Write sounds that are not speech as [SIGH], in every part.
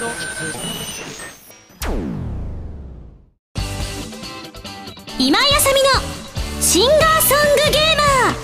今井あさみのシンガーソングゲーマー。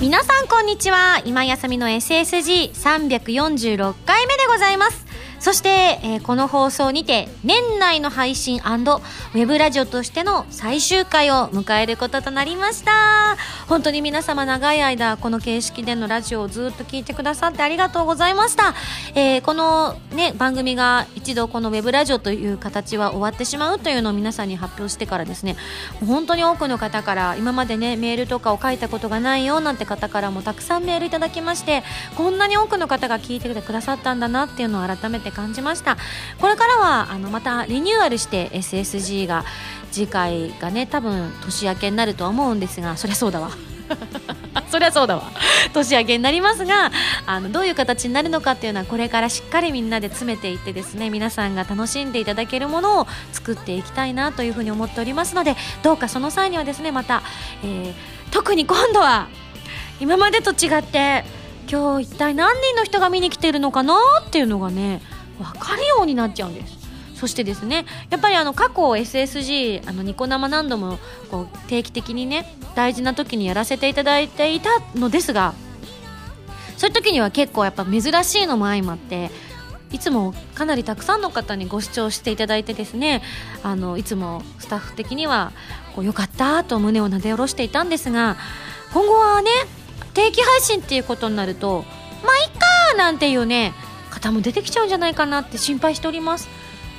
皆さんこんにちは。今井あさみの SSG346 回目でございます。そして、えー、この放送にて年内の配信ウェブラジオとしての最終回を迎えることとなりました。本当に皆様長い間この形式でのラジオをずっと聞いてくださってありがとうございました、えー、このね番組が一度このウェブラジオという形は終わってしまうというのを皆さんに発表してからですね本当に多くの方から今までねメールとかを書いたことがないよなんて方からもたくさんメールいただきましてこんなに多くの方が聞いてくださったんだなっていうのを改めて感じました。これからはあのまたリニューアルして SSG が次回がね多分年明けになるとは思うんですがそりゃそうだわ。[LAUGHS] そりゃそうだわ。年明けになりますがあのどういう形になるのかっていうのはこれからしっかりみんなで詰めていってですね皆さんが楽しんでいただけるものを作っていきたいなというふうに思っておりますのでどうかその際にはですねまた、えー、特に今度は今までと違って今日一体何人の人が見に来てるのかなっていうのがね分かるようになっちゃうんです。そしてですねやっぱりあの過去 SSG あのニコ生何度もこう定期的にね大事な時にやらせていただいていたのですがそういう時には結構やっぱ珍しいのも相まっていつもかなりたくさんの方にご視聴していただいてですねあのいつもスタッフ的にはこうよかったと胸をなで下ろしていたんですが今後はね定期配信っていうことになるとまあいっかーなんていうね方も出てきちゃうんじゃないかなって心配しております。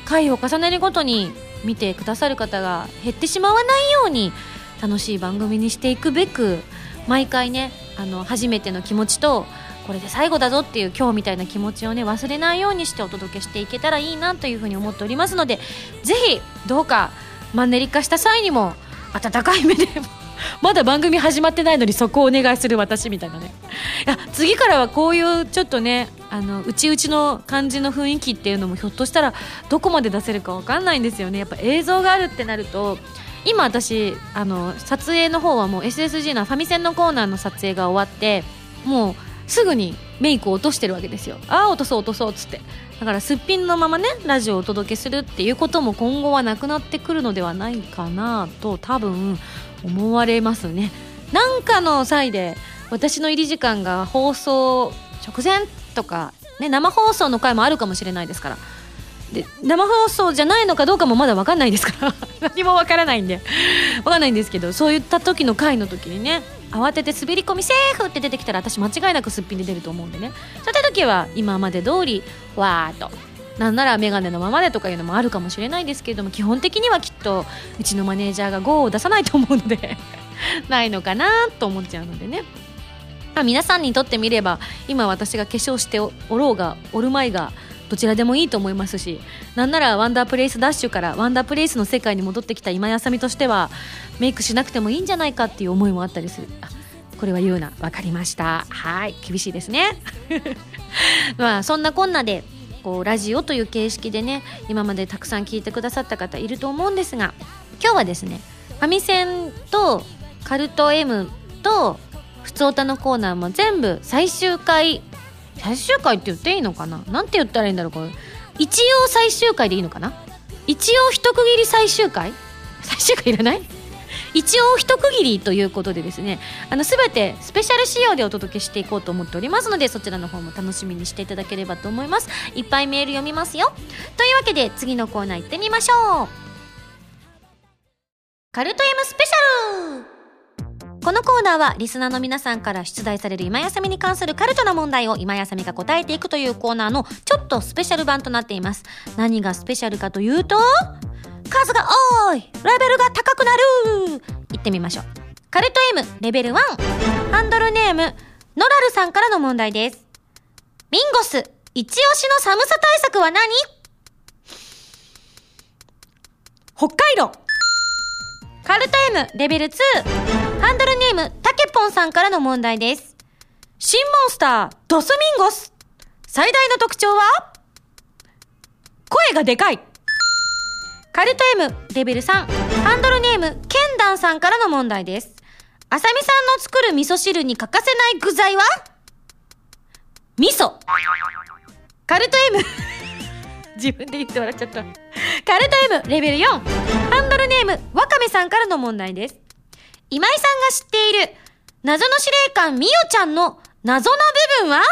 回を重ねるごとに見てくださる方が減ってしまわないように楽しい番組にしていくべく毎回ねあの初めての気持ちとこれで最後だぞっていう今日みたいな気持ちをね忘れないようにしてお届けしていけたらいいなというふうに思っておりますのでぜひどうかマンネリ化した際にも温かい目でまだ番組始まってないのにそこをお願いする私みたいなね。いや次からはこういうちょっとねあの内々の感じの雰囲気っていうのもひょっとしたらどこまで出せるか分かんないんですよね。やっぱ映像があるってなると今私あの撮影の方はもう SSG のファミセンのコーナーの撮影が終わってもうすぐにメイクを落としてるわけですよ。ああ落とそう落とそうっつって。だからすっぴんのままねラジオをお届けするっていうことも今後はなくなってくるのではないかなと多分思われますね。なんかの際で私の入り時間が放送直前とか、ね、生放送の回もあるかもしれないですから。で生放送じゃないのかどうかもまだ分かんないですから。[LAUGHS] 何も分からないんで。分かんないんですけどそういった時の回の時にね慌てて滑り込みセーフって出てきたら私間違いなくすっぴんで出ると思うんでね。そういった時は今まで通りわーっと。なんなら眼鏡のままでとかいうのもあるかもしれないですけれども基本的にはきっとうちのマネージャーが GO を出さないと思うので [LAUGHS] ないのかなと思っちゃうのでね、まあ、皆さんにとってみれば今私が化粧しておろうがおるまいがどちらでもいいと思いますしなんならワンダープレイスダッシュからワンダープレイスの世界に戻ってきた今やさみとしてはメイクしなくてもいいんじゃないかっていう思いもあったりする。これは言うな。分かりました。はい。厳しいですね。[LAUGHS] まあそんなこんなでこうラジオという形式でね今までたくさん聞いてくださった方いると思うんですが今日はですねファミセンとカルト M とふつおたのコーナーも全部最終回最終回って言っていいのかな？なんて言ったらいいんだろうこれ。一応最終回でいいのかな？一応一区切り最終回？最終回いらない？一応一区切りということでですねあの全てスペシャル仕様でお届けしていこうと思っておりますのでそちらの方も楽しみにしていただければと思います。いっぱいメール読みますよ。というわけで次のコーナー行ってみましょう。カルト M スペシャル。このコーナーはリスナーの皆さんから出題される今休みに関するカルトな問題を今休みが答えていくというコーナーのちょっとスペシャル版となっています何がスペシャルかというと数が多いレベルが高くなるいってみましょう。カルト M レベル1ハンドルネームノラルさんからの問題です。ミンゴス一押しの寒さ対策は何？北海道カルト M レベル2ハンドルネームタケポンさんからの問題です。新モンスタードスミンゴス。最大の特徴は？声がでかい。カルト M レベル3ハンドルネームケンダンさんからの問題です。あさみさんの作る味噌汁に欠かせない具材は？味噌。カルト M [LAUGHS] 自分で言って笑っちゃった。カルト M レベル4ハンドルネームさんからの問題です。今井さんが知っている謎の司令官みおちゃんの謎の部分は？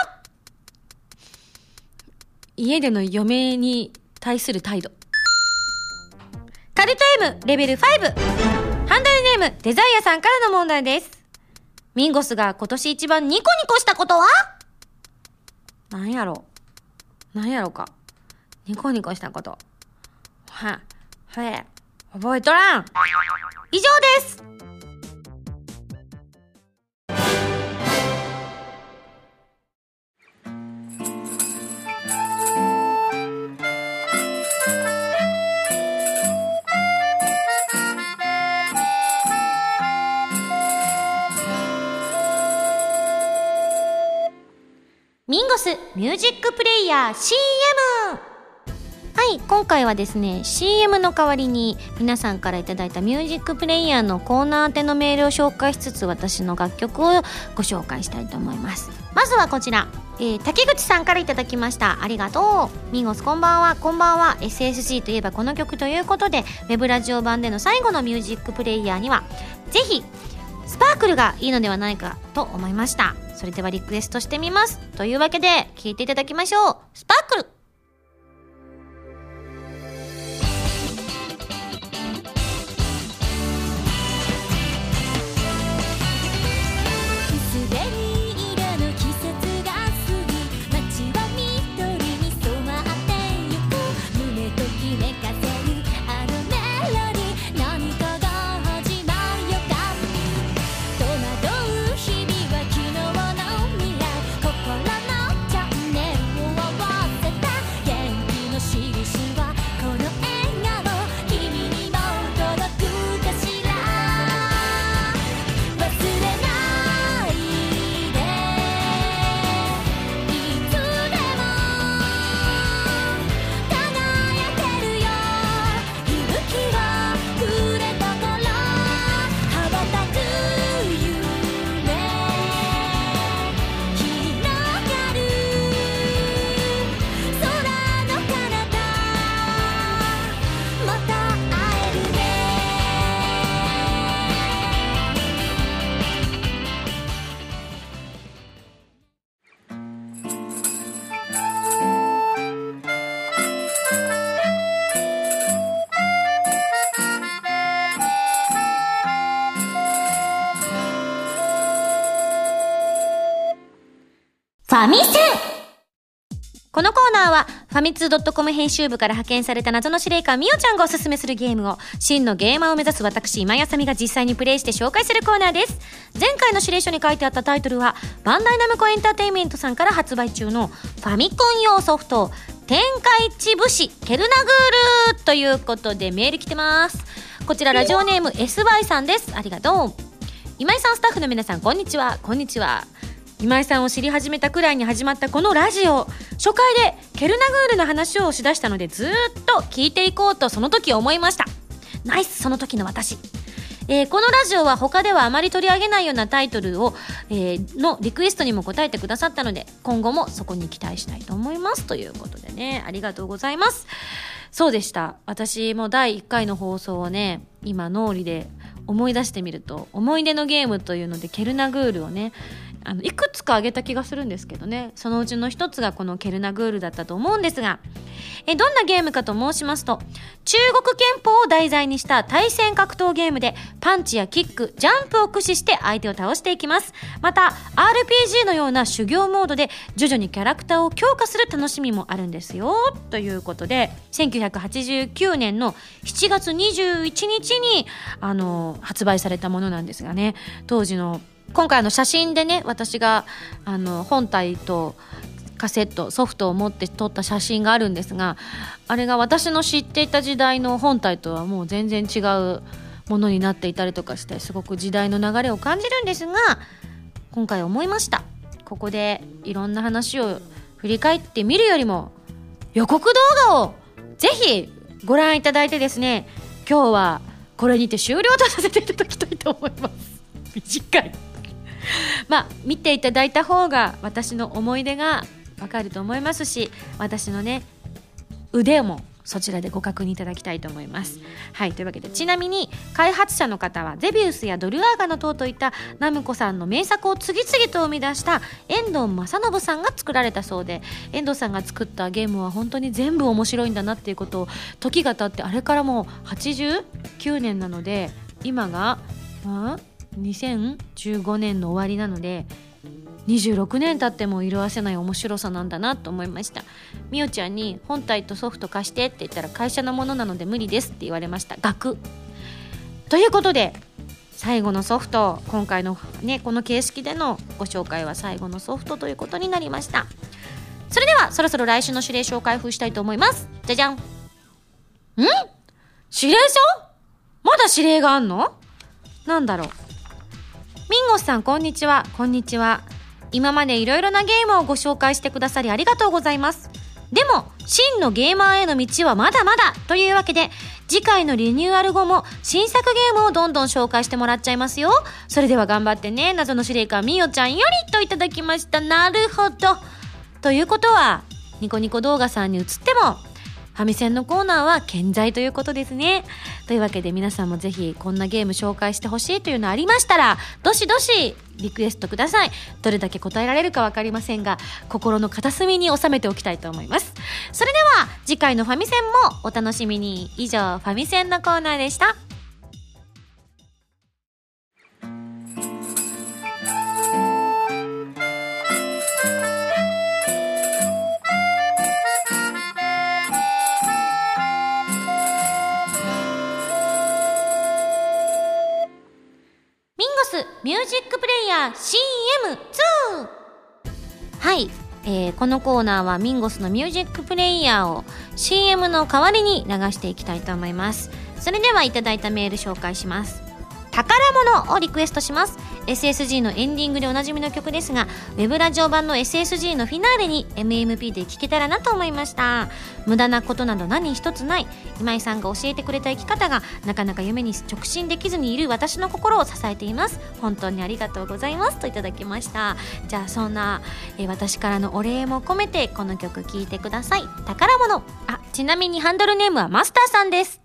家での嫁に対する態度。カルト M レベル5ハンドルネームデザイアさんからの問題です。ミンゴスが今年一番ニコニコしたことは？なんやろ？なんやろか？ニコニコしたこと。は、はえ、覚えとらん。以上です。ミンゴスミュージックプレイヤー CM はい今回はですね CM の代わりに皆さんから頂いたミュージックプレイヤーのコーナー宛てのメールを紹介しつつ私の楽曲をご紹介したいと思います。まずはこちら。えー、竹口さんから頂きました。ありがとうミンゴスこんばんは。こんばんは。SSG といえばこの曲ということでウェブラジオ版での最後のミュージックプレイヤーにはぜひスパークルがいいのではないかと思いました。それではリクエストしてみます。というわけで聴いていただきましょう。スパークル。ァミセンこのコーナーは、ファミツー .com 編集部から派遣された謎の司令官みおちゃんがおすすめするゲームを、真のゲーマーを目指す私、今やさみが実際にプレイして紹介するコーナーです。前回の指令書に書いてあったタイトルは、バンダイナムコエンターテインメントさんから発売中のファミコン用ソフト、天下一武士ケルナグールということでメール来てます。こちらラジオネーム SY さんです。ありがとう。今井さんスタッフの皆さん、こんにちは。こんにちは。今井さんを知り始めたくらいに始まったこのラジオ。初回でケルナグールの話をしだしたのでずっと聞いていこうとその時思いました。ナイスその時の私。えー、このラジオは他ではあまり取り上げないようなタイトルを、えー、のリクエストにも答えてくださったので今後もそこに期待したいと思います。ということでね。ありがとうございます。そうでした。私も第1回の放送をね今脳裏で思い出してみると思い出のゲームというのでケルナグールをねあのいくつか挙げた気がするんですけどね。そのうちの一つがこのケルナグールだったと思うんですがえどんなゲームかと申しますと中国憲法を題材にした対戦格闘ゲームでパンチやキックジャンプを駆使して相手を倒していきます。また RPG のような修行モードで徐々にキャラクターを強化する楽しみもあるんですよ。ということで1989年の7月21日にあの発売されたものなんですがね。当時の今回の写真でね私があの本体とカセットソフトを持って撮った写真があるんですがあれが私の知っていた時代の本体とはもう全然違うものになっていたりとかしてすごく時代の流れを感じるんですが今回思いました。ここでいろんな話を振り返ってみるよりも予告動画をぜひご覧いただいてですね今日はこれにて終了とさせていただきたいと思います。[LAUGHS] 短い。[LAUGHS] まあ見ていただいた方が私の思い出がわかると思いますし私のね腕もそちらでご確認いただきたいと思います。はい、というわけでちなみに開発者の方はゼビウスやドルアーガの塔といったナムコさんの名作を次々と生み出した遠藤正信さんが作られたそうで遠藤さんが作ったゲームは本当に全部面白いんだなっていうことを時が経ってあれからもう89年なので今が、うん、2015年の終わりなので26年経っても色あせない面白さなんだなと思いました。みおちゃんに本体とソフト貸してって言ったら会社のものなので無理ですって言われました。額。ということで最後のソフト今回のねこの形式でのご紹介は最後のソフトということになりました。それではそろそろ来週の指令書を開封したいと思います。じゃじゃん。ん？指令書？まだ指令があんの？なんだろう。ミンゴスさんこんにちはこんにちは今までいろいろなゲームをご紹介してくださりありがとうございます。でも、真のゲーマーへの道はまだまだというわけで、次回のリニューアル後も新作ゲームをどんどん紹介してもらっちゃいますよ。それでは頑張ってね。謎の司令官みよちゃんよりといただきました。なるほど。ということは、ニコニコ動画さんに移っても、ファミセンのコーナーは健在ということですね。というわけで皆さんもぜひこんなゲーム紹介してほしいというのありましたら、どしどしリクエストください。どれだけ答えられるかわかりませんが、心の片隅に収めておきたいと思います。それでは次回のファミセンもお楽しみに。以上、ファミセンのコーナーでした。ミュージックプレイヤー CM2 はい、えー、このコーナーはミンゴスのミュージックプレイヤーを CM の代わりに流していきたいと思います。それではいただいたメール紹介します。宝物をリクエストします。SSG のエンディングでおなじみの曲ですがウェブラジオ版の SSG のフィナーレに MMP で聴けたらなと思いました。無駄なことなど何一つない。今井さんが教えてくれた生き方がなかなか夢に直進できずにいる私の心を支えています。本当にありがとうございます。といただきました。じゃあそんな、え私からのお礼も込めてこの曲聴いてください。宝物。あちなみにハンドルネームはマスターさんです。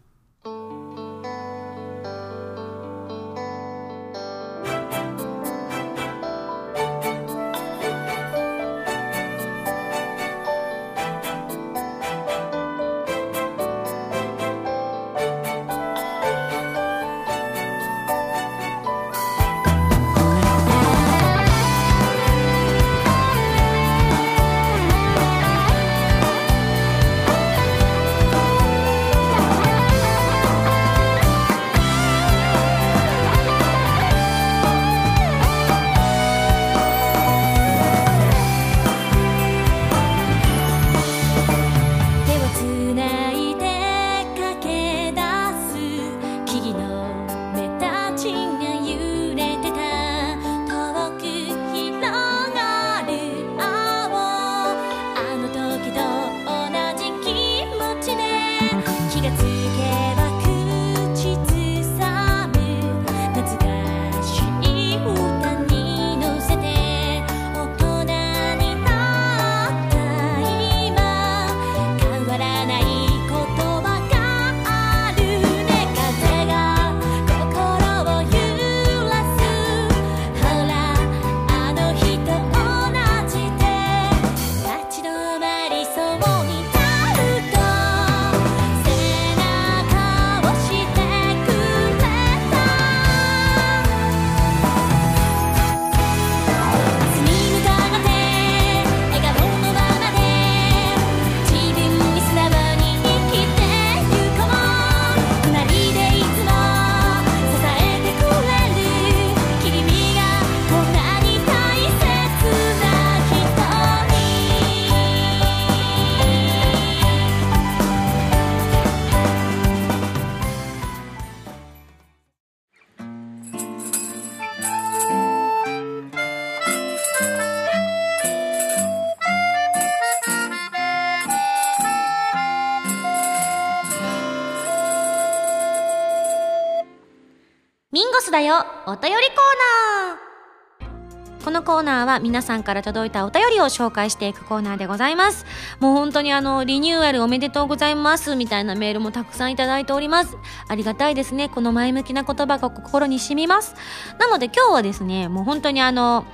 お便りコーナー。このコーナーは皆さんから届いたお便りを紹介していくコーナーでございます。もう本当にあのリニューアルおめでとうございますみたいなメールもたくさんいただいております。ありがたいですね。この前向きな言葉が心に染みます。なので今日はですねもう本当にあの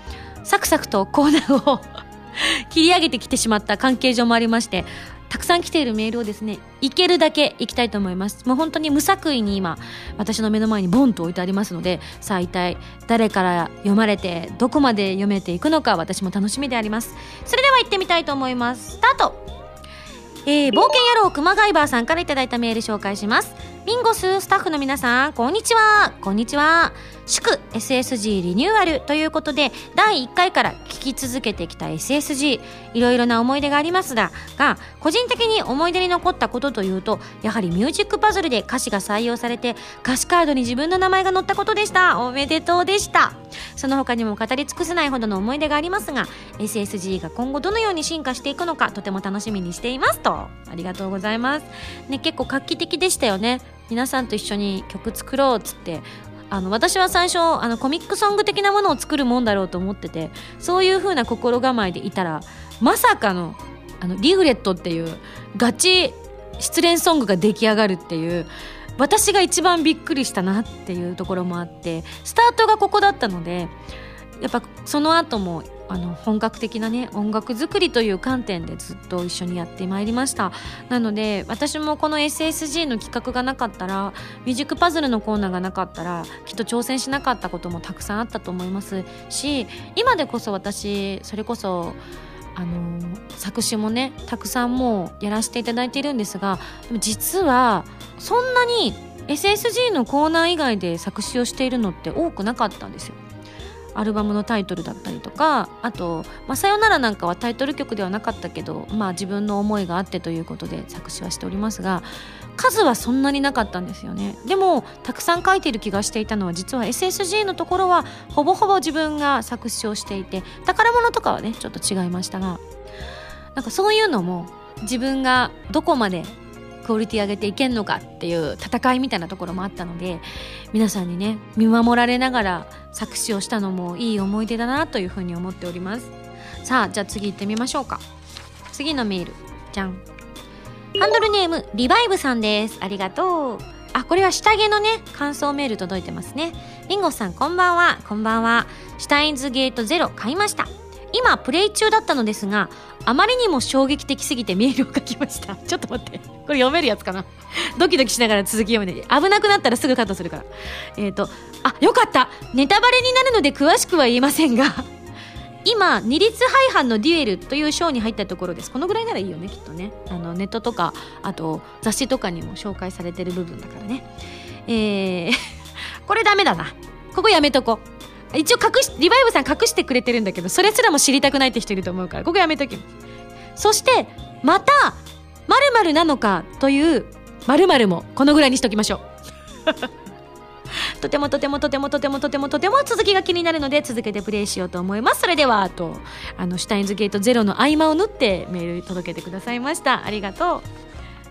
サクサクとコーナーを [LAUGHS] 切り上げてきてしまった関係上もありましてたくさん来ているメールをですね、いけるだけいきたいと思います。もう本当に無作為に今、私の目の前にボンと置いてありますので、さあ一体誰から読まれて、どこまで読めていくのか私も楽しみであります。それでは行ってみたいと思います。スタートえー、冒険野郎熊谷バーさんからいただいたメール紹介します。ミンゴススタッフの皆さん、こんにちは。こんにちは。祝 SSG リニューアルということで第1回から聞き続けてきた SSG いろいろな思い出がありますがが個人的に思い出に残ったことというとやはりミュージックパズルで歌詞が採用されて歌詞カードに自分の名前が載ったことでした。おめでとうでした。その他にも語り尽くせないほどの思い出がありますが SSG が今後どのように進化していくのかとても楽しみにしていますと。ありがとうございます。ね結構画期的でしたよね。皆さんと一緒に曲作ろうっつってあの私は最初あのコミックソング的なものを作るもんだろうと思っててそういう風な心構えでいたらまさかのあのリグレットっていうガチ失恋ソングが出来上がるっていう私が一番びっくりしたなっていうところもあってスタートがここだったのでやっぱその後もあの本格的なね音楽作りという観点でずっと一緒にやってまいりました。なので私もこの SSG の企画がなかったらミュージックパズルのコーナーがなかったらきっと挑戦しなかったこともたくさんあったと思います。し今でこそ私それこそあの作詞もねたくさんもうやらせていただいているんですがでも実はそんなに SSG のコーナー以外で作詞をしているのって多くなかったんですよ。アルバムのタイトルだったりとかあと「まあ、さよなら」なんかはタイトル曲ではなかったけど、まあ、自分の思いがあってということで作詞はしておりますが数はそんなになかったんですよね。でもたくさん書いている気がしていたのは実は SSG のところはほぼほぼ自分が作詞をしていて宝物とかはねちょっと違いましたがなんかそういうのも自分がどこまでクオリティ上げていけんのかっていう戦いみたいなところもあったので皆さんにね見守られながら作詞をしたのもいい思い出だなというふうに思っております。さあじゃあ次行ってみましょうか。次のメールじゃん。ハンドルネームリバイブさんです。ありがとう。あこれは下着のね感想メール届いてますね。リンゴさんこんばんは。こんばんは。シュタインズゲートゼロ買いました。今プレイ中だったのですがあまりにも衝撃的すぎてメールを書きました。[LAUGHS] ちょっと待って。これ読めるやつかな？ドキドキしながら続き読めて危なくなったらすぐカットするから。えっ、ー、とあよかった。ネタバレになるので詳しくは言えませんが [LAUGHS] 今二律背反のデュエルという章に入ったところです。このぐらいならいいよねきっとね。あのネットとかあと雑誌とかにも紹介されてる部分だからね。えー [LAUGHS] これダメだな。ここやめとこう。一応隠しリバイブさん隠してくれてるんだけどそれすらも知りたくないって人いると思うからここやめときそしてまた〇〇なのかという〇〇もこのぐらいにしときましょう。[LAUGHS] とてもとてもとてもとてもとてもとても続きが気になるので続けてプレイしようと思います。それではあとあのシュタインズゲートゼロの合間を縫ってメール届けてくださいました。ありがとう。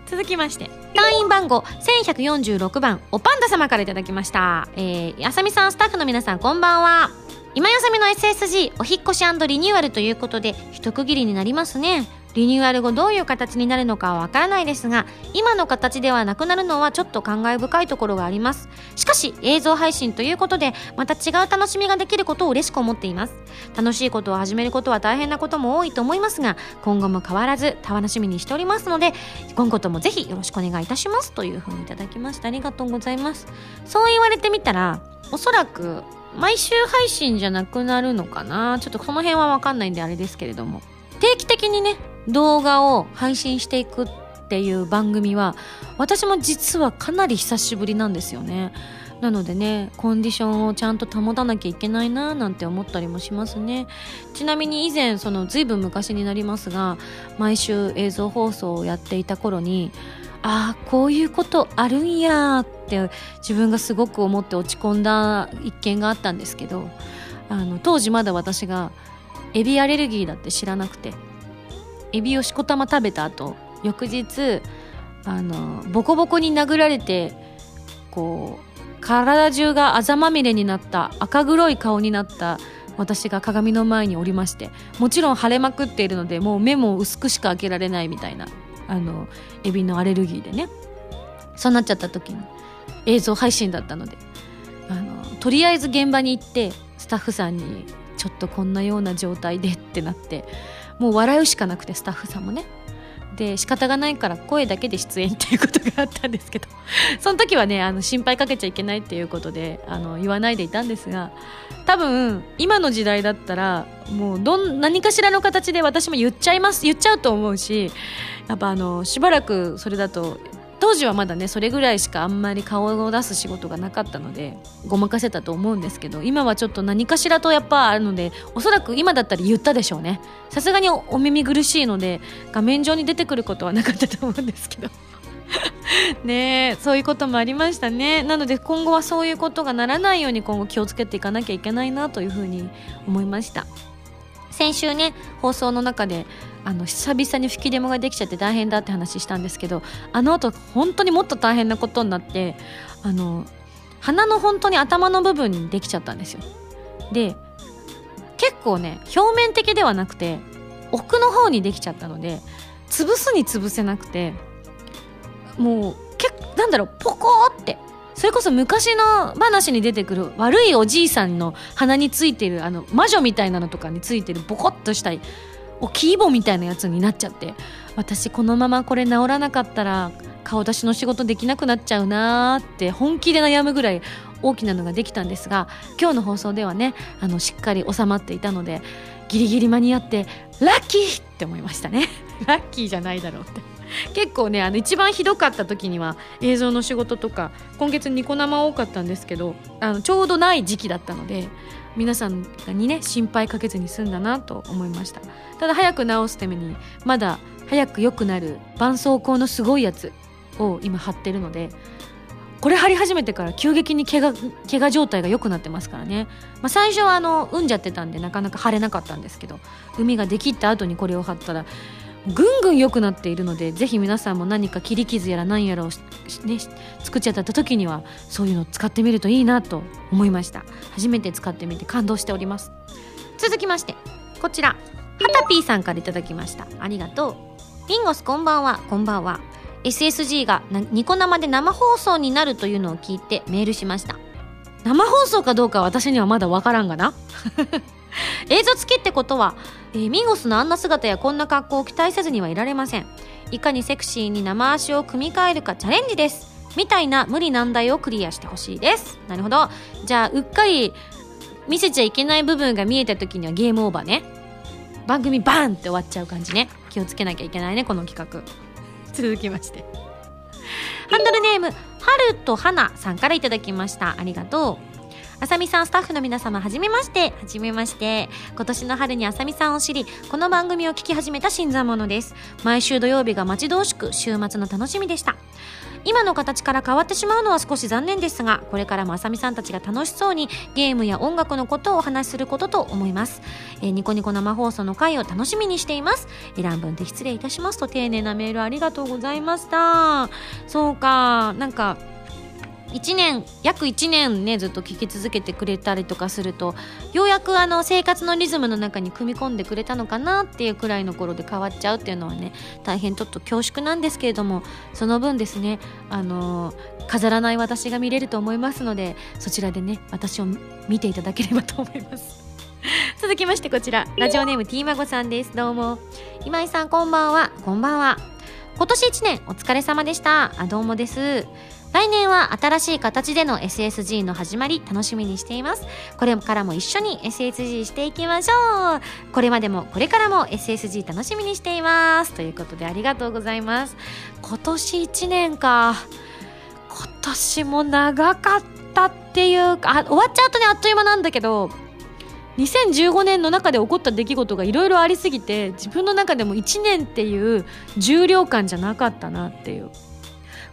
続きまして会員番号1146番おパンダ様からいただきました。えー、あさみさんスタッフの皆さんこんばんは。今やさみの SSG お引越しリニューアルということで一区切りになりますね。リニューアル後どういう形になるのかはわからないですが今の形ではなくなるのはちょっと感慨深いところがあります。しかし映像配信ということでまた違う楽しみができることを嬉しく思っています。楽しいことを始めることは大変なことも多いと思いますが今後も変わらず楽しみにしておりますので今後ともぜひよろしくお願いいたしますというふうにいただきました。ありがとうございます。そう言われてみたらおそらく毎週配信じゃなくなるのかな。ちょっとその辺はわかんないんであれですけれども。定期的にね動画を配信していくっていう番組は私も実はかなり久しぶりなんですよね。なのでねコンディションをちゃんと保たなきゃいけないななんて思ったりもしますね。ちなみに以前その随分昔になりますが毎週映像放送をやっていた頃にああこういうことあるんやって自分がすごく思って落ち込んだ一件があったんですけどあの当時まだ私がエビアレルギーだって知らなくて。エビをしこたま食べた後翌日あのボコボコに殴られてこう体中があざまみれになった赤黒い顔になった私が鏡の前におりましてもちろん腫れまくっているのでもう目も薄くしか開けられないみたいなあのエビのアレルギーでね。そうなっちゃった時に映像配信だったのであのとりあえず現場に行ってスタッフさんにちょっとこんなような状態でってなってもう笑うしかなくてスタッフさんもね。で仕方がないから声だけで出演っていうことがあったんですけど。[LAUGHS] その時はねあの心配かけちゃいけないっていうことであの言わないでいたんですが多分今の時代だったらもうどん何かしらの形で私も言っちゃいます言っちゃうと思うしやっぱあのしばらくそれだと当時はまだねそれぐらいしかあんまり顔を出す仕事がなかったのでごまかせたと思うんですけど今はちょっと何かしらとやっぱあるのでおそらく今だったら言ったでしょうね。さすがにお耳苦しいので画面上に出てくることはなかったと思うんですけど。[LAUGHS] ねそういうこともありましたね。なので今後はそういうことがならないように今後気をつけていかなきゃいけないなというふうに思いました。先週ね放送の中であの久々に吹き出物ができちゃって大変だって話したんですけどあの後本当にもっと大変なことになってあの鼻の本当に頭の部分にできちゃったんですよ。で結構ね表面的ではなくて奥の方にできちゃったので潰すに潰せなくてもうけなんだろうポコーってそれこそ昔の話に出てくる悪いおじいさんの鼻についてるあの魔女みたいなのとかについてるボコッとしたいおキーボみたいなやつになっちゃって。私このままこれ治らなかったら顔出しの仕事できなくなっちゃうなーって本気で悩むぐらい大きなのができたんですが今日の放送ではねあのしっかり収まっていたのでギリギリ間に合ってラッキーって思いましたね。[LAUGHS] ラッキーじゃないだろうって。結構ねあの一番ひどかった時には映像の仕事とか今月ニコ生多かったんですけどあのちょうどない時期だったので皆さんにね心配かけずに済んだなと思いました。ただ早く治すためにまだ早く良くなる絆創膏のすごいやつを今貼ってるのでこれ貼り始めてから急激に怪我怪我状態が良くなってますからね、まあ、最初はあの産んじゃってたんでなかなか貼れなかったんですけど海ができった後にこれを貼ったらぐんぐん良くなっているのでぜひ皆さんも何か切り傷やら何やらを、ね、作っちゃった時にはそういうのを使ってみるといいなと思いました。初めて使ってみて感動しております。続きましてこちら。はたぴーさんから頂きました。ありがとう。リンゴスこんばんは。こんばんは。SSG がニコ生で生放送になるというのを聞いてメールしました。生放送かどうかは私にはまだわからんがな。映像付きってことは、えー、ミンゴスのあんな姿やこんな格好を期待せずにはいられません。いかにセクシーに生足を組み替えるかチャレンジです。みたいな無理難題をクリアしてほしいです。なるほど。じゃあうっかり見せちゃいけない部分が見えた時にはゲームオーバーね。番組バーンって終わっちゃう感じね。気をつけなきゃいけないねこの企画。続きまして。ハンドルネーム春と花さんから頂きました。ありがとうあさみさんスタッフの皆様はじめまして。はじめまして。今年の春にあさみさんを知りこの番組を聞き始めた新参者です。毎週土曜日が待ち遠しく週末の楽しみでした。今の形から変わってしまうのは少し残念ですがこれからもあさみさんたちが楽しそうにゲームや音楽のことをお話しすることと思います、えー、ニコニコ生放送の回を楽しみにしています。乱文で失礼いたしますと丁寧なメールありがとうございました。そうかなんか1年約1年ねずっと聞き続けてくれたりとかするとようやくあの生活のリズムの中に組み込んでくれたのかなっていうくらいの頃で変わっちゃうっていうのはね大変ちょっと恐縮なんですけれどもその分ですねあの飾らない私が見れると思いますのでそちらでね私を見ていただければと思います。[LAUGHS] 続きましてこちらラジオネームティーマゴさんです。どうも。今井さんこんばんは。こんばんは。今年1年お疲れ様でした。あどうもです。来年は新しい形での SSG の始まり楽しみにしています。これからも一緒に SSG していきましょう。これまでもこれからも SSG 楽しみにしています。ということでありがとうございます。今年1年か。今年も長かったっていうかあ終わっちゃうとねあっという間なんだけど2015年の中で起こった出来事がいろいろありすぎて自分の中でも1年っていう重量感じゃなかったなっていう。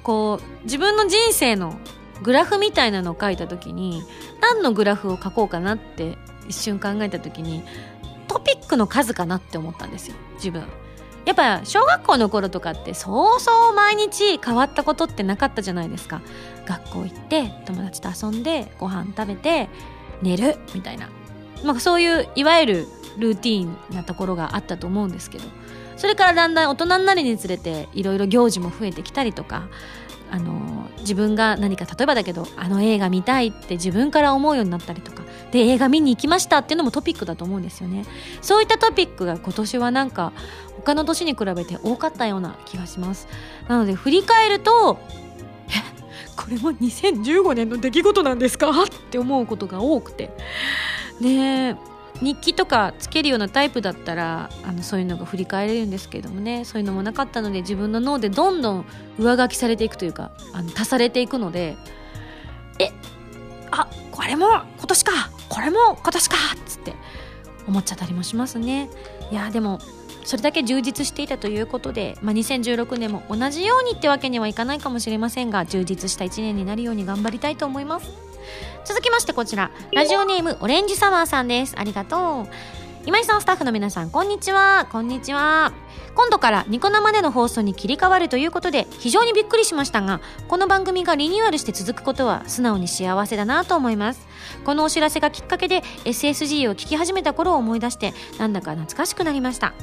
こう自分の人生のグラフみたいなのを書いた時に何のグラフを書こうかなって一瞬考えた時にトピックの数かなって思ったんですよ自分。やっぱ小学校の頃とかってそうそう毎日変わったことってなかったじゃないですか。学校行って友達と遊んでご飯食べて寝るみたいな。まあ、そういういわゆるルーティンなところがあったと思うんですけど。それからだんだん大人になるにつれていろいろ行事も増えてきたりとかあの自分が何か例えばだけどあの映画見たいって自分から思うようになったりとかで映画見に行きましたっていうのもトピックだと思うんですよね。そういったトピックが今年はなんか他の年に比べて多かったような気がします。なので振り返るとえ？これも2015年の出来事なんですか？って思うことが多くて。ねえ日記とかつけるようなタイプだったらあのそういうのが振り返れるんですけどもね。そういうのもなかったので自分の脳でどんどん上書きされていくというかあの足されていくのでえあこれも今年かこれも今年かっつって思っちゃったりもしますね。いやでもそれだけ充実していたということで、まあ、2016年も同じようにってわけにはいかないかもしれませんが充実した1年になるように頑張りたいと思います。続きましてこちらラジオネームオレンジサワーさんです。ありがとう。今井さんスタッフの皆さんこんにちは。こんにちは。今度からニコ生での放送に切り替わるということで非常にびっくりしましたがこの番組がリニューアルして続くことは素直に幸せだなと思います。このお知らせがきっかけで SSG を聞き始めた頃を思い出してなんだか懐かしくなりました。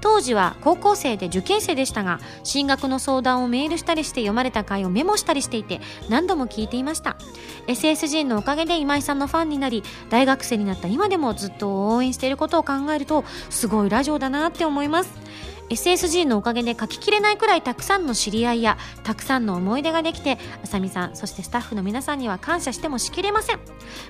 当時は高校生で受験生でしたが進学の相談をメールしたりして読まれた回をメモしたりしていて何度も聞いていました。SSG のおかげで今井さんのファンになり大学生になった今でもずっと応援していることを考えるとすごいラジオだなって思います。SSG のおかげで書ききれないくらいたくさんの知り合いやたくさんの思い出ができてあさみさんそしてスタッフの皆さんには感謝してもしきれません。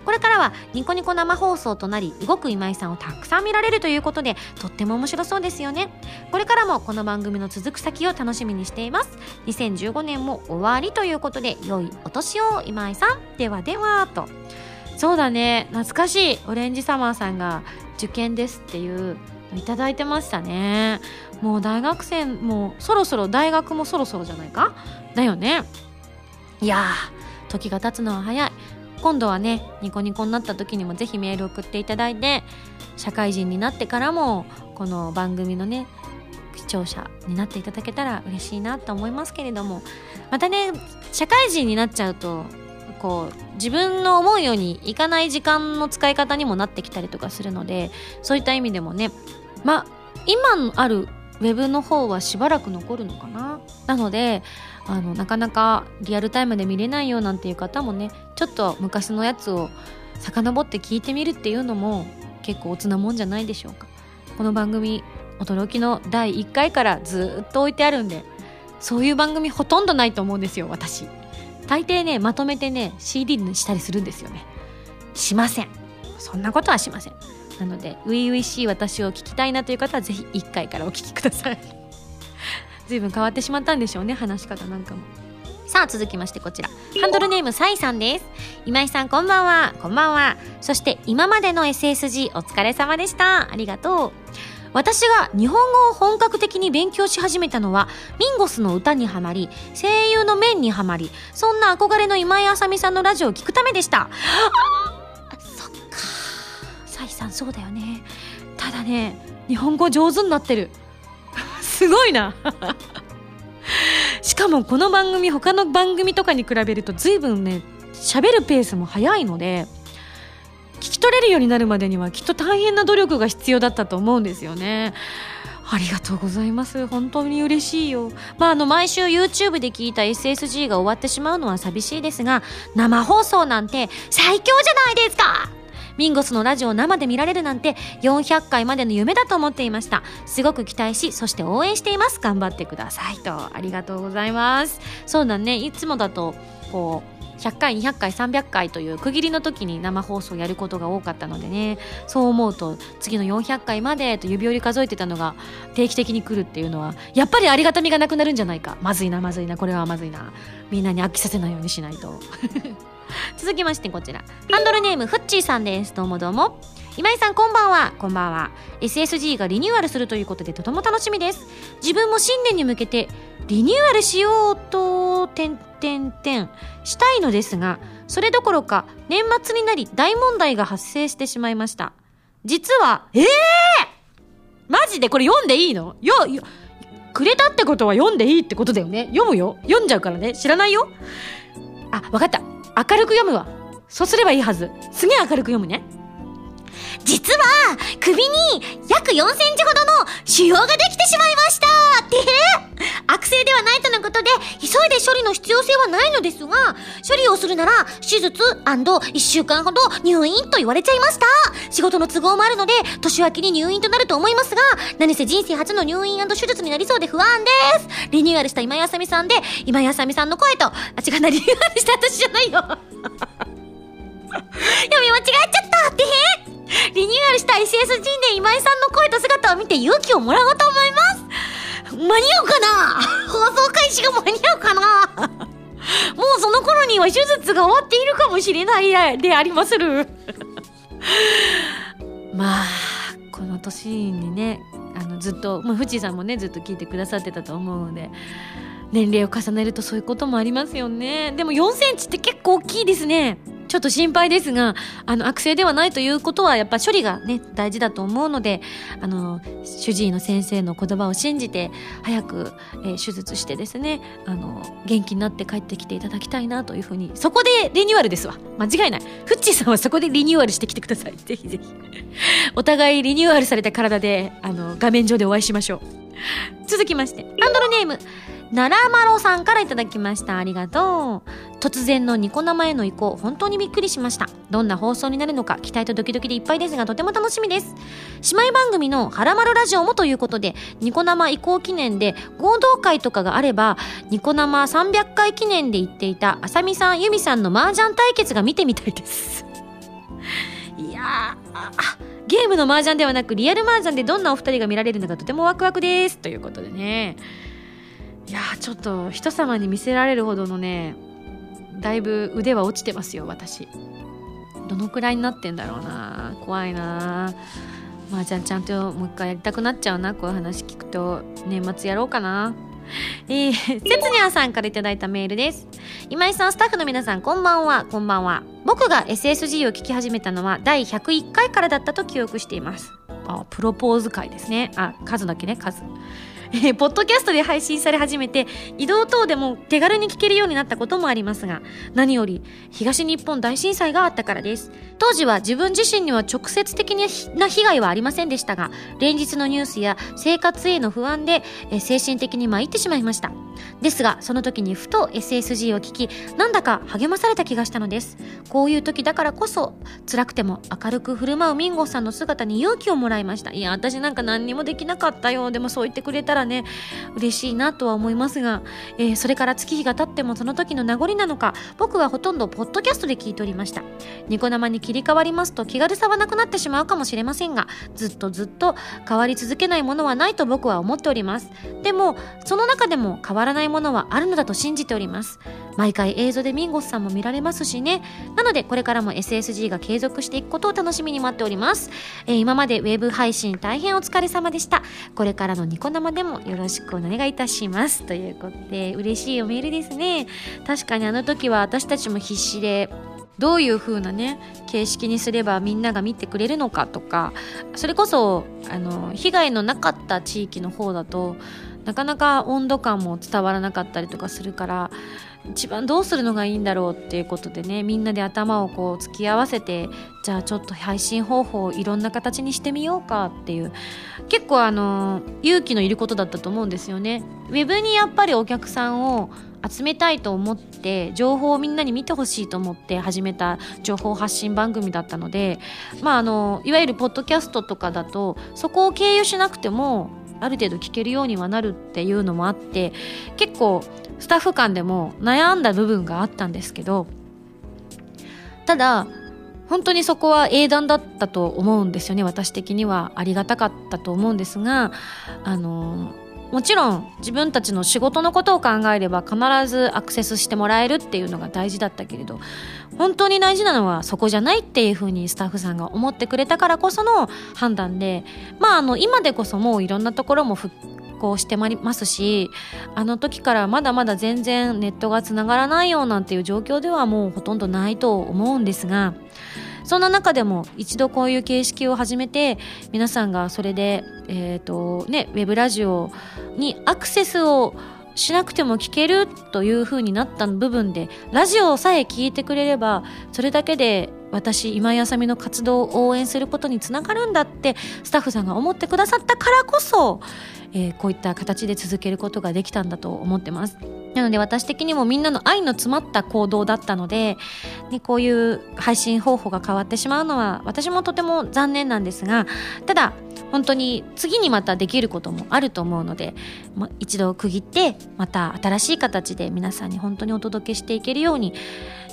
これからはニコニコ生放送となり動く今井さんをたくさん見られるということでとっても面白そうですよね。これからもこの番組の続く先を楽しみにしています。2015年も終わりということで良いお年を今井さん。ではではと。そうだね。懐かしい。オレンジサマーさんが受験ですっていういただいてましたね。もう大学生もそろそろ大学もそろそろじゃないか？だよね。いや時が経つのは早い。今度はねニコニコになった時にもぜひメール送っていただいて社会人になってからもこの番組のね視聴者になっていただけたら嬉しいなと思いますけれども。またね社会人になっちゃうとこう自分の思うようにいかない時間の使い方にもなってきたりとかするのでそういった意味でもねまあ今あるウェブの方はしばらく残るのかな？なのであのなかなかリアルタイムで見れないよなんていう方もねちょっと昔のやつを遡って聞いてみるっていうのも結構おつなもんじゃないでしょうか。この番組驚きの第1回からずっと置いてあるんでそういう番組ほとんどないと思うんですよ私。大抵ねまとめてね CD にしたりするんですよね。しません。そんなことはしません。なので初々しい私を聞きたいなという方はぜひ1回からお聞きください。[LAUGHS] 随分変わってしまったんでしょうね話し方なんかも。さあ続きましてこちら。ハンドルネームサイさんです。今井さんこんばんは。こんばんは。そして今までの SSG お疲れ様でした。ありがとう。私が日本語を本格的に勉強し始めたのはミンゴスの歌にはまり声優の面にはまりそんな憧れの今井あさみさんのラジオを聞くためでした。サイさんそうだよねただね日本語上手になってる [LAUGHS] すごいな [LAUGHS] しかもこの番組他の番組とかに比べると随分ね喋るペースも速いので聞き取れるようになるまでにはきっと大変な努力が必要だったと思うんですよね。ありがとうございます。本当に嬉しいよ。まあ、あの、毎週 YouTube で聞いた SSG が終わってしまうのは寂しいですが、生放送なんて最強じゃないですかミンゴスのラジオを生で見られるなんて400回までの夢だと思っていました。すごく期待し、そして応援しています。頑張ってくださいと。ありがとうございます。そうだね。いつもだと、こう、100回200回300回という区切りの時に生放送やることが多かったのでね。そう思うと次の400回までと指折り数えてたのが定期的に来るっていうのはやっぱりありがたみがなくなるんじゃないか。まずいなまずいなこれはまずいな。みんなに飽きさせないようにしないと。[LAUGHS] 続きましてこちら。ハンドルネームフッチーさんです。どうもどうも。今井さんこんばんは。こんばんは。SSG がリニューアルするということでとても楽しみです。自分も新年に向けてリニューアルしようと点点点したいのですがそれどころか年末になり大問題が発生してしまいました。実はええー、マジでこれ読んでいいの？よよくれたってことは読んでいいってことだよね。読むよ。読んじゃうからね。知らないよ？あわかった。明るく読むわ。そうすればいいはず。すげえ明るく読むね実は、首に約4センチほどの腫瘍ができてしまいましたって悪性ではないとのことで、急いで処理の必要性はないのですが、処理をするなら、手術 &1 週間ほど入院と言われちゃいました。仕事の都合もあるので、年明けに入院となると思いますが、何せ人生初の入院手術になりそうで不安です。リニューアルした今井あさみさんで、今井あさみさんの声と、あ、違うな、リニューアルした私じゃないよ。読み間違えちゃったって。リニューアルした SSG で今井さんの声と姿を見て勇気をもらおうと思います。間に合うかな？[LAUGHS] 放送開始が間に合うかな？もうその頃には手術が終わっているかもしれないでありまする。[LAUGHS] まあこの年にねあのずっと、まあ、藤井さんもねずっと聞いてくださってたと思うので年齢を重ねるとそういうこともありますよね。でも4センチって結構大きいですね。ちょっと心配ですが、あの、悪性ではないということは、やっぱ処理がね、大事だと思うので、あの、主治医の先生の言葉を信じて、早く、えー、手術してですね、あの、元気になって帰ってきていただきたいなというふうに、そこでリニューアルですわ。間違いない。フッチーさんはそこでリニューアルしてきてください。ぜひぜひ。[LAUGHS] お互いリニューアルされた体で、あの、画面上でお会いしましょう。続きまして、ハンドルネーム、奈良マロさんからいただきました。ありがとう。突然のニコ生への移行、本当にびっくりしました。どんな放送になるのか、期待とドキドキでいっぱいですが、とても楽しみです。姉妹番組のハラマルラジオもということで、ニコ生移行記念で合同会とかがあれば、ニコ生300回記念で言っていた、あさみさん、ゆみさんの麻雀対決が見てみたいです。[LAUGHS] いやー、ゲームの麻雀ではなくリアル麻雀でどんなお二人が見られるのかとてもワクワクです。ということでね。いやちょっと人様に見せられるほどのねだいぶ腕は落ちてますよ私どのくらいになってんだろうな怖いなまあじゃあちゃんともう一回やりたくなっちゃうなこういう話聞くと年末やろうかなえー、せつにゃさんから頂いたメールです。今井さん、スタッフの皆さん、こんばんは、こんばんは。僕が SSG を聞き始めたのは第101回からだったと記憶しています。あ、プロポーズ回ですね。あ、数だけね、数。えー、ポッドキャストで配信され始めて移動等でも手軽に聞けるようになったこともありますが何より東日本大震災があったからです。当時は自分自身には直接的な被害はありませんでしたが連日のニュースや生活への不安で、えー、精神的に参ってしまいました。ですがその時にふと SSG を聞きなんだか励まされた気がしたのです。こういう時だからこそ辛くても明るく振る舞うミンゴさんの姿に勇気をもらいました。いや私なんか何にもできなかったよでもそう言ってくれたらね嬉しいなとは思いますが、えー、それから月日が経ってもその時の名残なのか僕はほとんどポッドキャストで聞いておりました。ニコ生に切り替わりますと気軽さはなくなってしまうかもしれませんがずっとずっと変わり続けないものはないと僕は思っております。でもその中でも変わらないものはあるのだと信じております。毎回映像でミンゴスさんも見られますしね。なのでこれからも SSG が継続していくことを楽しみに待っております、えー、今までウェブ配信大変お疲れ様でした。これからのニコ生でもよろしくお願いいたします。ということで嬉しいおメールですね。確かにあの時は私たちも必死でどういう風なね形式にすればみんなが見てくれるのかとかそれこそあの被害のなかった地域の方だとなかなか温度感も伝わらなかったりとかするから一番どうするのがいいんだろうっていうことでねみんなで頭をこう突き合わせてじゃあちょっと配信方法をいろんな形にしてみようかっていう結構あの勇気のいることだったと思うんですよね。ウェブにやっぱりお客さんを集めたいと思って情報をみんなに見てほしいと思って始めた情報発信番組だったのでまああのいわゆるポッドキャストとかだとそこを経由しなくてもある程度聞けるようにはなるっていうのもあって結構スタッフ間でも悩んだ部分があったんですけどただ本当にそこは英断だったと思うんですよね。私的にはありがたかったと思うんですがあのもちろん自分たちの仕事のことを考えれば必ずアクセスしてもらえるっていうのが大事だったけれど本当に大事なのはそこじゃないっていうふうにスタッフさんが思ってくれたからこその判断でまああの今でこそもういろんなところも復興してまりますしあの時からまだまだ全然ネットがつながらないよなんていう状況ではもうほとんどないと思うんですがそんな中でも一度こういう形式を始めて皆さんがそれで、えーとね、ウェブラジオにアクセスをしなくても聞けるという風になった部分でラジオさえ聞いてくれればそれだけで私今井あさみの活動を応援することにつながるんだってスタッフさんが思ってくださったからこそ、えー、こういった形で続けることができたんだと思ってます。なので私的にもみんなの愛の詰まった行動だったので、ね、こういう配信方法が変わってしまうのは私もとても残念なんですがただ本当に次にまたできることもあると思うので、ま、一度区切ってまた新しい形で皆さんに本当にお届けしていけるように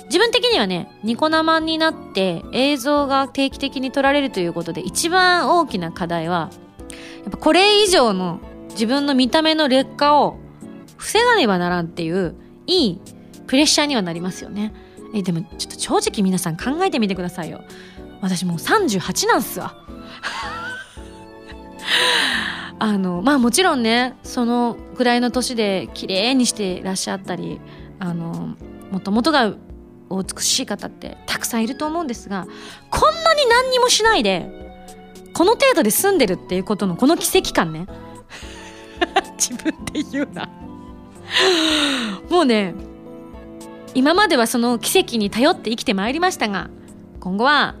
自分的にはねニコ生になって映像が定期的に撮られるということで一番大きな課題はやっぱこれ以上の自分の見た目の劣化を防がねばならんっていういいプレッシャーにはなりますよね。えでもちょっと正直皆さん考えてみてくださいよ。私もう38なんすわ。[LAUGHS] あのまあもちろんねそのぐらいの年で綺麗にしていらっしゃったりあのもともとがお美しい方ってたくさんいると思うんですがこんなに何にもしないでこの程度で済んでるっていうことのこの奇跡感ね自分で言うな。もうね今まではその奇跡に頼って生きてまいりましたが今後は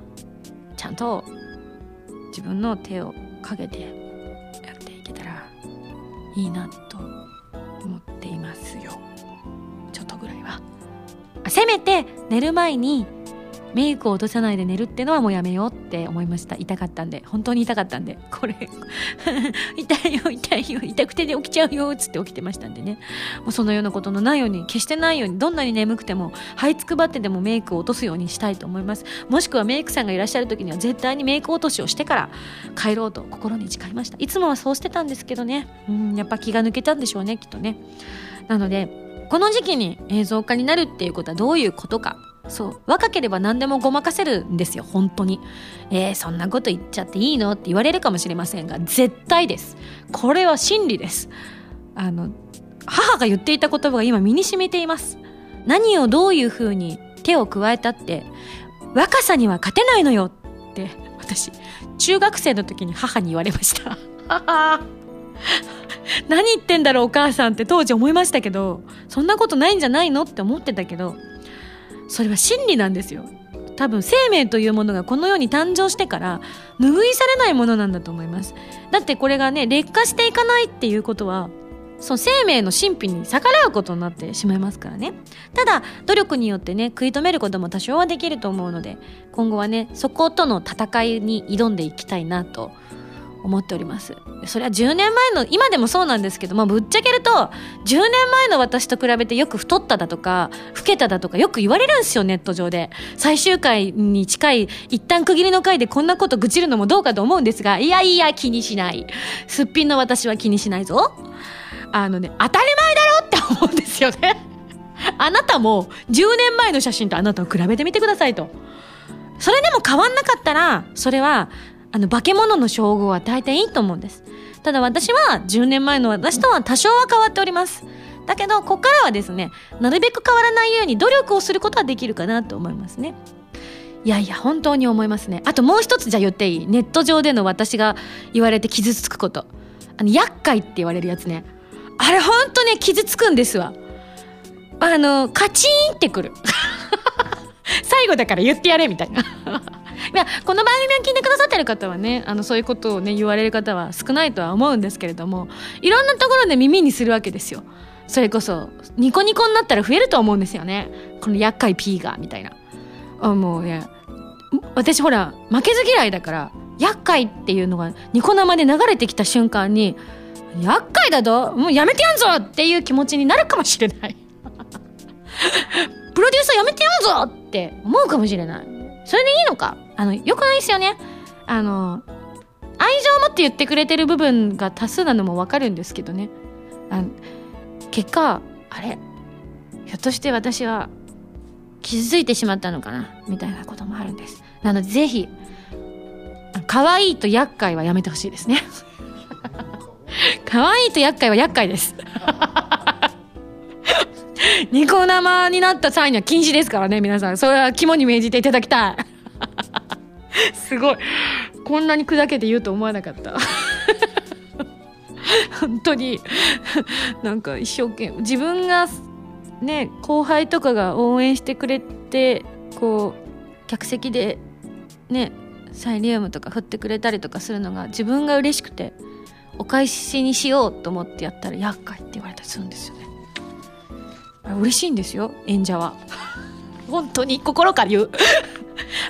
ちゃんと自分の手をかけてやっていけたらいいなと思っていますよ。ちょっとぐらいは。せめて寝る前にメイクを落とさないで寝るってのはもうやめようって思いました。痛かったんで。本当に痛かったんで。これ。[LAUGHS] 痛いよ痛いよ。痛くてで起きちゃうよっつって起きてましたんでね。もうそのようなことのないように決してないようにどんなに眠くても這いつくばってでもメイクを落とすようにしたいと思います。もしくはメイクさんがいらっしゃる時には絶対にメイク落としをしてから帰ろうと心に誓いました。いつもはそうしてたんですけどね。うんやっぱ気が抜けたんでしょうねきっとね。なのでこの時期に映像化になるっていうことはどういうことか。そう。若ければ何でもごまかせるんですよ。本当に。えー、そんなこと言っちゃっていいのって言われるかもしれませんが絶対です。これは真理です。あの母が言っていた言葉が今身に染みています。何をどういうふうに手を加えたって若さには勝てないのよって私中学生の時に母に言われました。[LAUGHS] 何言ってんだろうお母さんって当時思いましたけどそんなことないんじゃないのって思ってたけどそれは真理なんですよ。多分生命というものがこの世に誕生してから拭いされないものなんだと思います。だってこれがね劣化していかないっていうことはその生命の神秘に逆らうことになってしまいますからね。ただ努力によってね食い止めることも多少はできると思うので今後はねそことの戦いに挑んでいきたいなと思っております。それは10年前の今でもそうなんですけどもぶっちゃけると10年前の私と比べてよく太っただとか老けただとかよく言われるんですよネット上で。最終回に近い一旦区切りの回でこんなこと愚痴るのもどうかと思うんですがいやいや気にしない。すっぴんの私は気にしないぞ。あのね当たり前だろって思うんですよね。あなたも10年前の写真とあなたを比べてみてくださいと。それでも変わんなかったらそれはあの、化け物の称号は大体いいと思うんです。ただ私は10年前の私とは多少は変わっております。だけど、ここからはですね、なるべく変わらないように努力をすることはできるかなと思いますね。いやいや、本当に思いますね。あともう一つじゃ言っていい？ネット上での私が言われて傷つくこと。あの、厄介って言われるやつね。あれ本当ね、傷つくんですわ。あの、カチーンってくる。[LAUGHS] 最後だから言ってやれみたいな。いやこの番組を聞いてくださってる方はねあのそういうことをね言われる方は少ないとは思うんですけれどもいろんなところで耳にするわけですよ。それこそニコニコになったら増えると思うんですよね。この厄介 P がみたいな。あもうね私ほら負けず嫌いだから厄介っていうのがニコ生で流れてきた瞬間に厄介だともうやめてやんぞっていう気持ちになるかもしれない。[LAUGHS] プロデューサーやめてやんぞって思うかもしれない。それでいいのか？あの、よくないですよね。あの、愛情を持って言ってくれてる部分が多数なのもわかるんですけどね。あの結果、あれ？ひょっとして私は傷ついてしまったのかな？みたいなこともあるんです。なのでぜひ、可愛いと厄介はやめてほしいですね。[LAUGHS] 可愛いと厄介は厄介です。[LAUGHS] ニコ生になった際には禁止ですからね、皆さん。それは肝に銘じていただきたい。すごい。こんなに砕けて言うと思わなかった。[LAUGHS] 本当に、なんか一生懸命、自分がね、後輩とかが応援してくれて、こう、客席でねサイリウムとか振ってくれたりとかするのが自分が嬉しくてお返しにしようと思ってやったら厄介って言われたりするんですよね。嬉しいんですよ演者は。本当に。心から言う。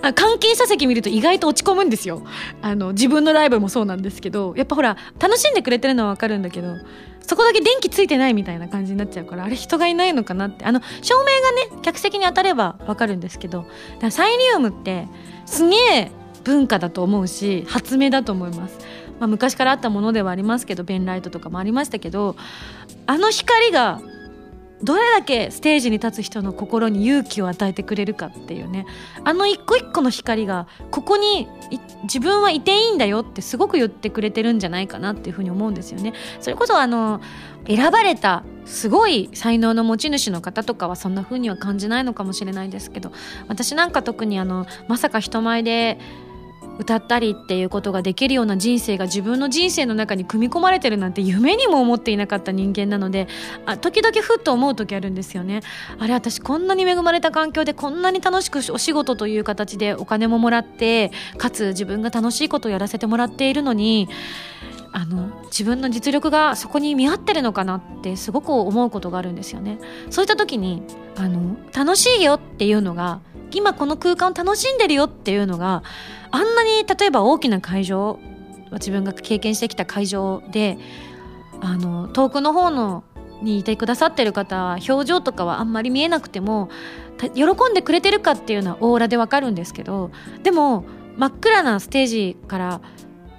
あ関係者席見ると意外と落ち込むんですよ。あの自分のライブもそうなんですけどやっぱほら楽しんでくれてるのは分かるんだけどそこだけ電気ついてないみたいな感じになっちゃうからあれ人がいないのかなって。あの照明がね客席に当たれば分かるんですけどサイリウムってすげえ文化だと思うし発明だと思います、まあ、昔からあったものではありますけどペンライトとかもありましたけどあの光がどれだけステージに立つ人の心に勇気を与えてくれるかっていうねあの一個一個の光がここに自分はいていいんだよってすごく言ってくれてるんじゃないかなっていうふうに思うんですよね。それこそあの選ばれたすごい才能の持ち主の方とかはそんな風には感じないのかもしれないですけど私なんか特にあのまさか人前で歌ったりっていうことができるような人生が自分の人生の中に組み込まれてるなんて夢にも思っていなかった人間なのであ時々ふっと思う時あるんですよね。あれ私こんなに恵まれた環境でこんなに楽しくお仕事という形でお金ももらってかつ自分が楽しいことをやらせてもらっているのにあの自分の実力がそこに見合ってるのかなってすごく思うことがあるんですよね。そういった時にあの楽しいよっていうのが今この空間を楽しんでるよっていうのがあんなに例えば大きな会場自分が経験してきた会場であの遠くの方のにいてくださってる方は表情とかはあんまり見えなくても喜んでくれてるかっていうのはオーラでわかるんですけどでも真っ暗なステージから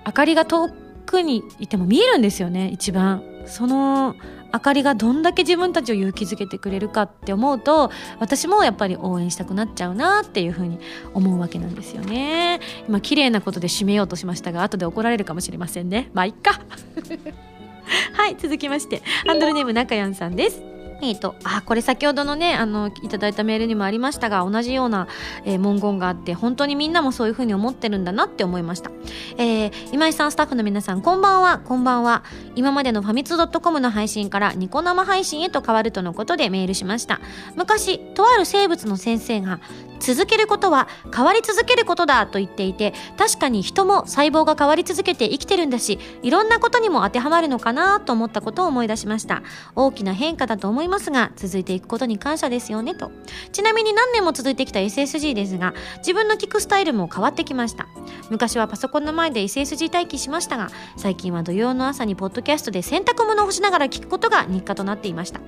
明かりが遠くにいても見えるんですよね一番。その明かりがどんだけ自分たちを勇気づけてくれるかって思うと私もやっぱり応援したくなっちゃうなっていうふうに思うわけなんですよね。今綺麗なことで締めようとしましたが後で怒られるかもしれませんね。まあいっか。[LAUGHS] はい続きましてハンドルネームなかやんさんです。え、ー、と、あ、これ先ほどのね、あの、いただいたメールにもありましたが、同じような、えー、文言があって、本当にみんなもそういうふうに思ってるんだなって思いました。えー、今井さん、スタッフの皆さん、こんばんは、こんばんは。今までのファミツー .com の配信からニコ生配信へと変わるとのことでメールしました。昔、とある生物の先生が、続けることは変わり続けることだと言っていて確かに人も細胞が変わり続けて生きてるんだしいろんなことにも当てはまるのかなと思ったことを思い出しました大きな変化だと思いますが続いていくことに感謝ですよねと。ちなみに何年も続いてきた SSG ですが自分の聞くスタイルも変わってきました。昔はパソコンの前で SSG 待機しましたが最近は土曜の朝にポッドキャストで洗濯物を干しながら聞くことが日課となっていました。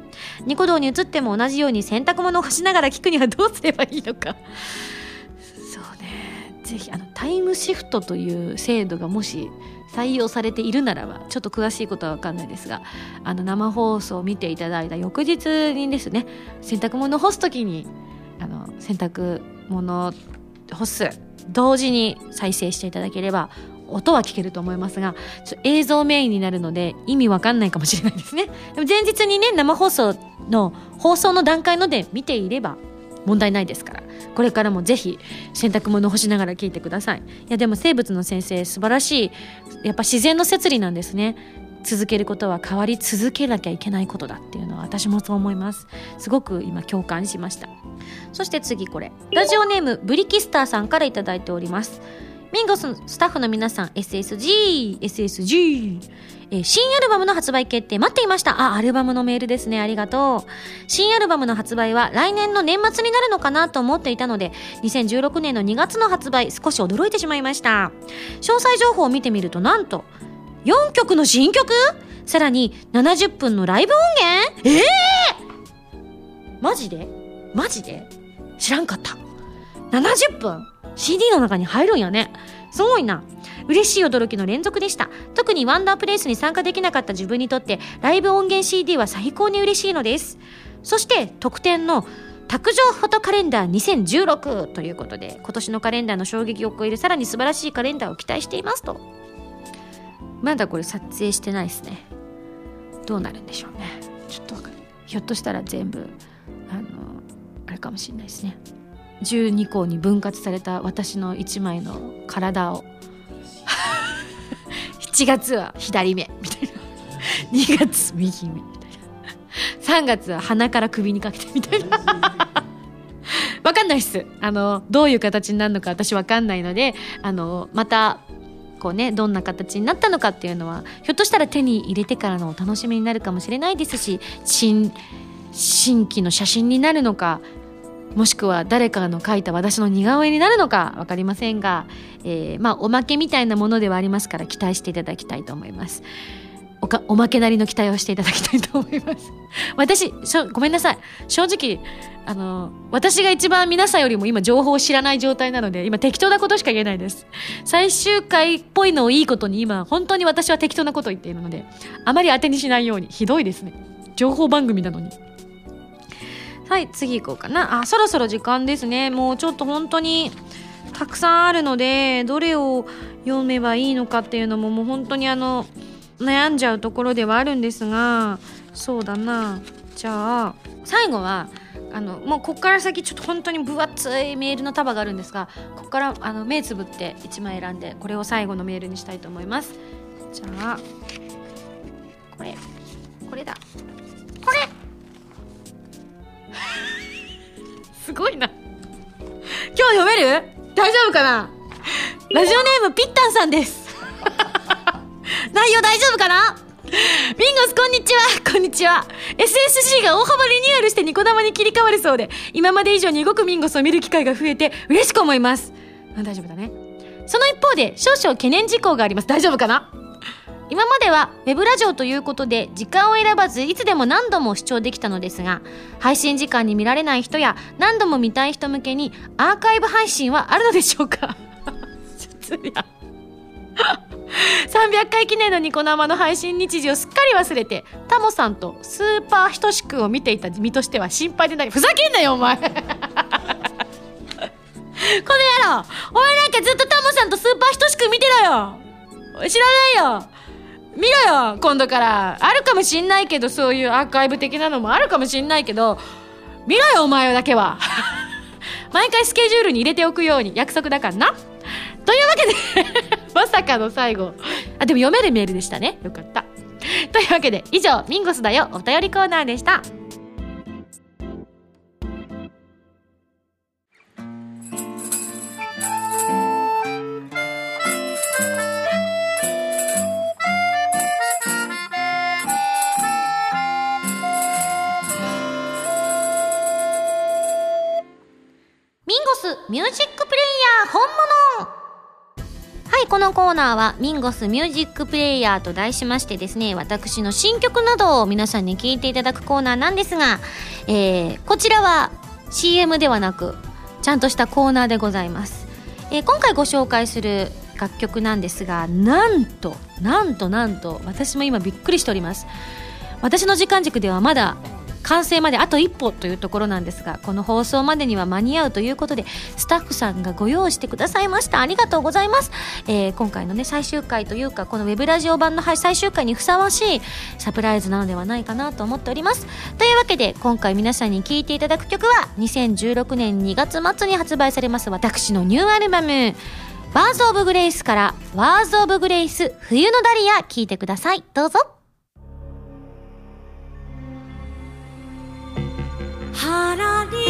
ニコ動に移っても同じように洗濯物を干しながら聞くにはどうすればいいのか。そうね。ぜひあのタイムシフトという制度がもし採用されているならばちょっと詳しいことは分かんないですがあの生放送を見ていただいた翌日にですね洗濯物干す時にあの洗濯物干す同時に再生していただければ音は聞けると思いますが映像メインになるので意味わかんないかもしれないですね。[LAUGHS] でも前日にね生放送の放送の段階ので見ていれば問題ないですから。これからもぜひ洗濯物干しながら聞いてください。いやでも生物の先生素晴らしいやっぱ自然の摂理なんですね。続けることは変わり続けなきゃいけないことだっていうのは私もそう思います。すごく今共感しました。そして次これ。ラジオネームブリキスターさんから頂いております。ミンゴススタッフの皆さん SSG SSG えー、新アルバムの発売決定待っていました。あ、アルバムのメールですね。ありがとう。新アルバムの発売は来年の年末になるのかなと思っていたので、2016年の2月の発売、少し驚いてしまいました。詳細情報を見てみると、なんと、4曲の新曲？さらに70分のライブ音源？ええー、マジで？マジで？知らんかった。70分？?CD の中に入るんやね。すごいな。嬉しい驚きの連続でした特にワンダープレイスに参加できなかった自分にとってライブ音源 CD は最高に嬉しいのですそして特典の卓上フォトカレンダー2016ということで今年のカレンダーの衝撃を超えるさらに素晴らしいカレンダーを期待していますとまだこれ撮影してないですねどうなるんでしょうねちょっとわかるひょっとしたら全部あのあれかもしれないですね12項に分割された私の1枚の体を。[LAUGHS] 1月は左目みたいな。2月右目みたいな。3月は鼻から首にかけてみたいな。わかんないっす。あの、どういう形になるのか私わかんないので、あの、また、こうね、どんな形になったのかっていうのは、ひょっとしたら手に入れてからのお楽しみになるかもしれないですし、新、新規の写真になるのか、もしくは誰かの描いた私の似顔絵になるのか分かりませんが、えー、まあおまけみたいなものではありますから期待していただきたいと思います。おかおまけなりの期待をしていただきたいと思います。[LAUGHS] 私しょごめんなさい。正直あの私が一番皆さんよりも今情報を知らない状態なので今適当なことしか言えないです。最終回っぽいのをいいことに今本当に私は適当なことを言っているのであまり当てにしないように。ひどいですね。情報番組なのに。はい次行こうかな。あそろそろ時間ですね。もうちょっと本当にたくさんあるのでどれを読めばいいのかっていうのももう本当にあの悩んじゃうところではあるんですがそうだな。じゃあ最後はあのもうここから先ちょっと本当に分厚いメールの束があるんですがここからあの目つぶって1枚選んでこれを最後のメールにしたいと思います。じゃあこれ。これだ。これ。[LAUGHS] すごいな。今日読める？大丈夫かな？ラジオネームピッタンさんです。[LAUGHS] 内容大丈夫かな？ミンゴスこんにちは。こんにちは。SSG が大幅リニューアルしてニコ生に切り替わるそうで今まで以上に動くミンゴスを見る機会が増えて嬉しく思います。大丈夫だね。その一方で少々懸念事項があります。大丈夫かな？今までは web ラジオということで時間を選ばずいつでも何度も視聴できたのですが配信時間に見られない人や何度も見たい人向けにアーカイブ配信はあるのでしょうか？300回記念のニコ生の配信日時をすっかり忘れてタモさんとスーパーひとしくんを見ていた身としては心配でない。ふざけんなよお前！[LAUGHS] この野郎！お前なんかずっとタモさんとスーパーひとしくん見てろよ！知らないよ！見ろよ今度から。あるかもしんないけどそういうアーカイブ的なのもあるかもしんないけど見ろよお前だけは。[LAUGHS] 毎回スケジュールに入れておくように約束だからな。というわけで [LAUGHS] まさかの最後。あでも読めるメールでしたね。よかった。というわけで以上ミンゴスだよお便りコーナーでした。ミュージックプレイヤー本物。はいこのコーナーはミンゴスミュージックプレイヤーと題しましてですね私の新曲などを皆さんに聴いていただくコーナーなんですが、えー、こちらは CM ではなくちゃんとしたコーナーでございます、えー、今回ご紹介する楽曲なんですがなんとなんとなんと私も今びっくりしております。私の時間軸ではまだ完成まであと一歩というところなんですがこの放送までには間に合うということでスタッフさんがご用意してくださいました。ありがとうございます、えー、今回のね最終回というかこのウェブラジオ版の最終回にふさわしいサプライズなのではないかなと思っております。というわけで今回皆さんに聴いていただく曲は2016年2月末に発売されます私のニューアルバムワーズ・オブ・グレイスからワーズ・オブ・グレイス冬のダリア聴いてください。どうぞ。は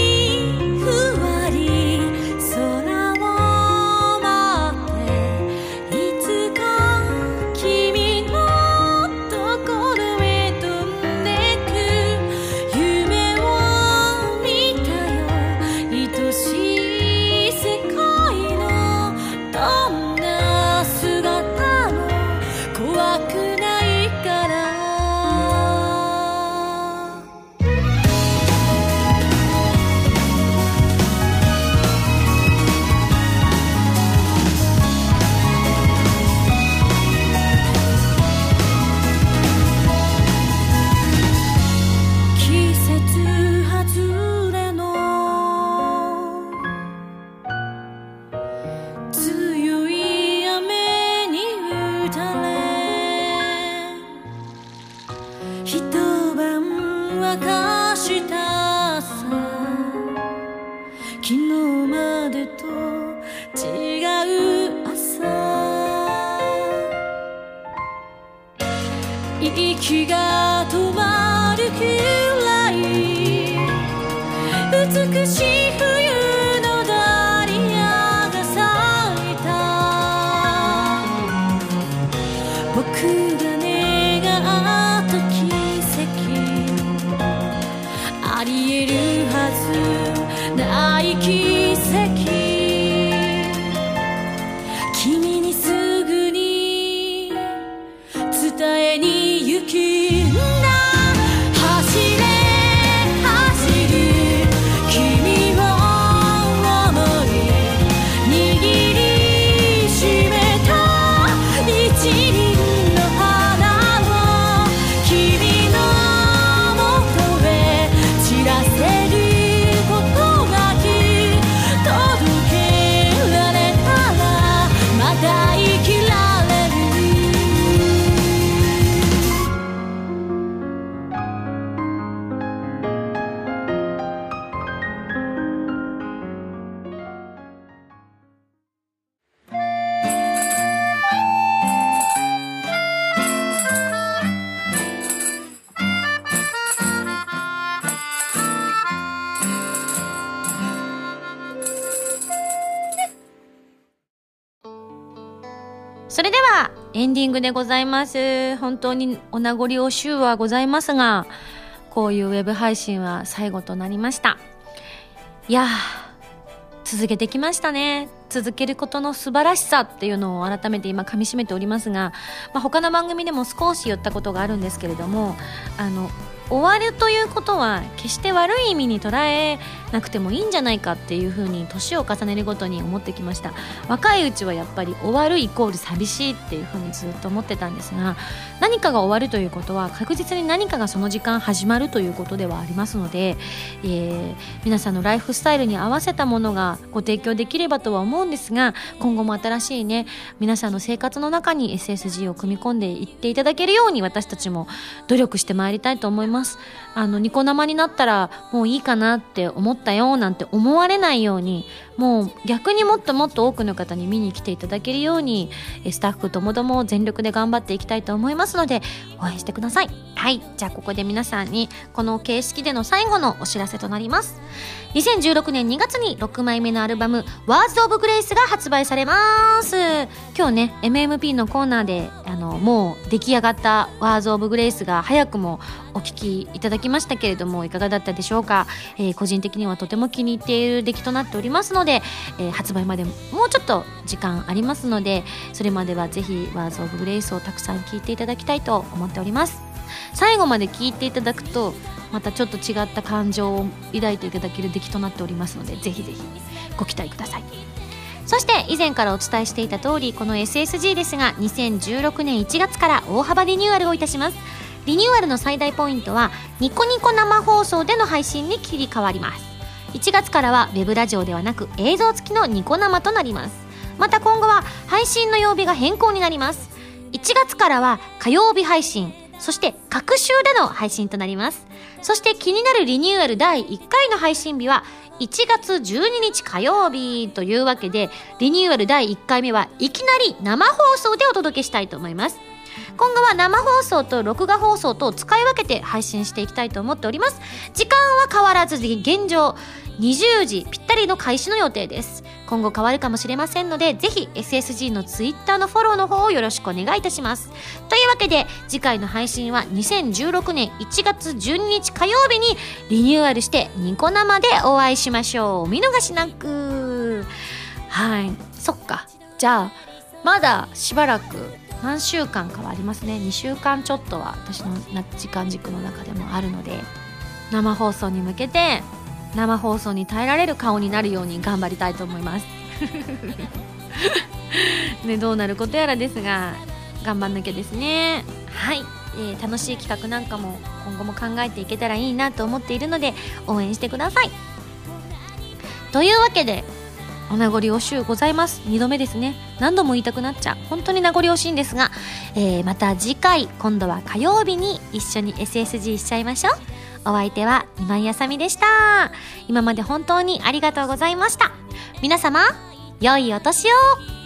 息が止まる気でございます。本当にお名残惜しゅうはございますがこういうウェブ配信は最後となりました。いや続けてきましたね。続けることの素晴らしさっていうのを改めて今噛みしめておりますが、まあ、他の番組でも少し言ったことがあるんですけれどもあの終わるということは決して悪い意味に捉えなくてもいいんじゃないかっていうふうに年を重ねるごとに思ってきました。若いうちはやっぱり終わるイコール寂しいっていうふうにずっと思ってたんですが何かが終わるということは確実に何かがその時間始まるということではありますので、えー、皆さんのライフスタイルに合わせたものがご提供できればとは思うんですが今後も新しいね皆さんの生活の中に SSG を組み込んでいっていただけるように私たちも努力してまいりたいと思います。あのニコ生になったらもういいかなって思ったよなんて思われないようにもう逆にもっともっと多くの方に見に来ていただけるようにスタッフともども全力で頑張っていきたいと思いますので応援してください。はい。じゃあここで皆さんにこの形式での最後のお知らせとなります。2016年2月に6枚目のアルバム「Words of Grace」が発売されます。今日ね MMP のコーナーであのもう出来上がった「Words of Grace」が早くもお聴きいただきましたけれどもいかがだったでしょうか、えー、個人的にはとても気に入っている出来となっておりますので、でえー、発売までもうちょっと時間ありますのでそれまではぜひ「Words of Grace」をたくさん聴いていただきたいと思っております。最後まで聴いていただくとまたちょっと違った感情を抱いていただける出来となっておりますのでぜひぜひご期待ください。そして以前からお伝えしていた通りこの SSG ですが2016年1月から大幅リニューアルをいたします。リニューアルの最大ポイントはニコニコ生放送での配信に切り替わります。1月からは web ラジオではなく映像付きのニコ生となります。また今後は配信の曜日が変更になります。1月からは火曜日配信そして各週での配信となります。そして気になるリニューアル第1回の配信日は1月12日火曜日というわけでリニューアル第1回目はいきなり生放送でお届けしたいと思います。今後は生放送と録画放送と使い分けて配信していきたいと思っております。時間は変わらず現状20時ぴったりの開始の予定です。今後変わるかもしれませんのでぜひ SSG の Twitter のフォローの方をよろしくお願いいたします。というわけで次回の配信は2016年1月12日火曜日にリニューアルしてニコ生でお会いしましょう。お見逃しなく。はい。そっか。じゃあまだしばらく何週間かはありますね。2週間ちょっとは私の時間軸の中でもあるので。生放送に向けて生放送に耐えられる顔になるように頑張りたいと思います。[LAUGHS] ねどうなることやらですが頑張んなきゃですね。はい、えー、楽しい企画なんかも今後も考えていけたらいいなと思っているので応援してください。というわけでお名残惜しゅうございます。2度目ですね。何度も言いたくなっちゃう。本当に名残惜しいんですが、えー、また次回今度は火曜日に一緒に SSG しちゃいましょう。お相手は今井あさみでした。今まで本当にありがとうございました。皆様良いお年を。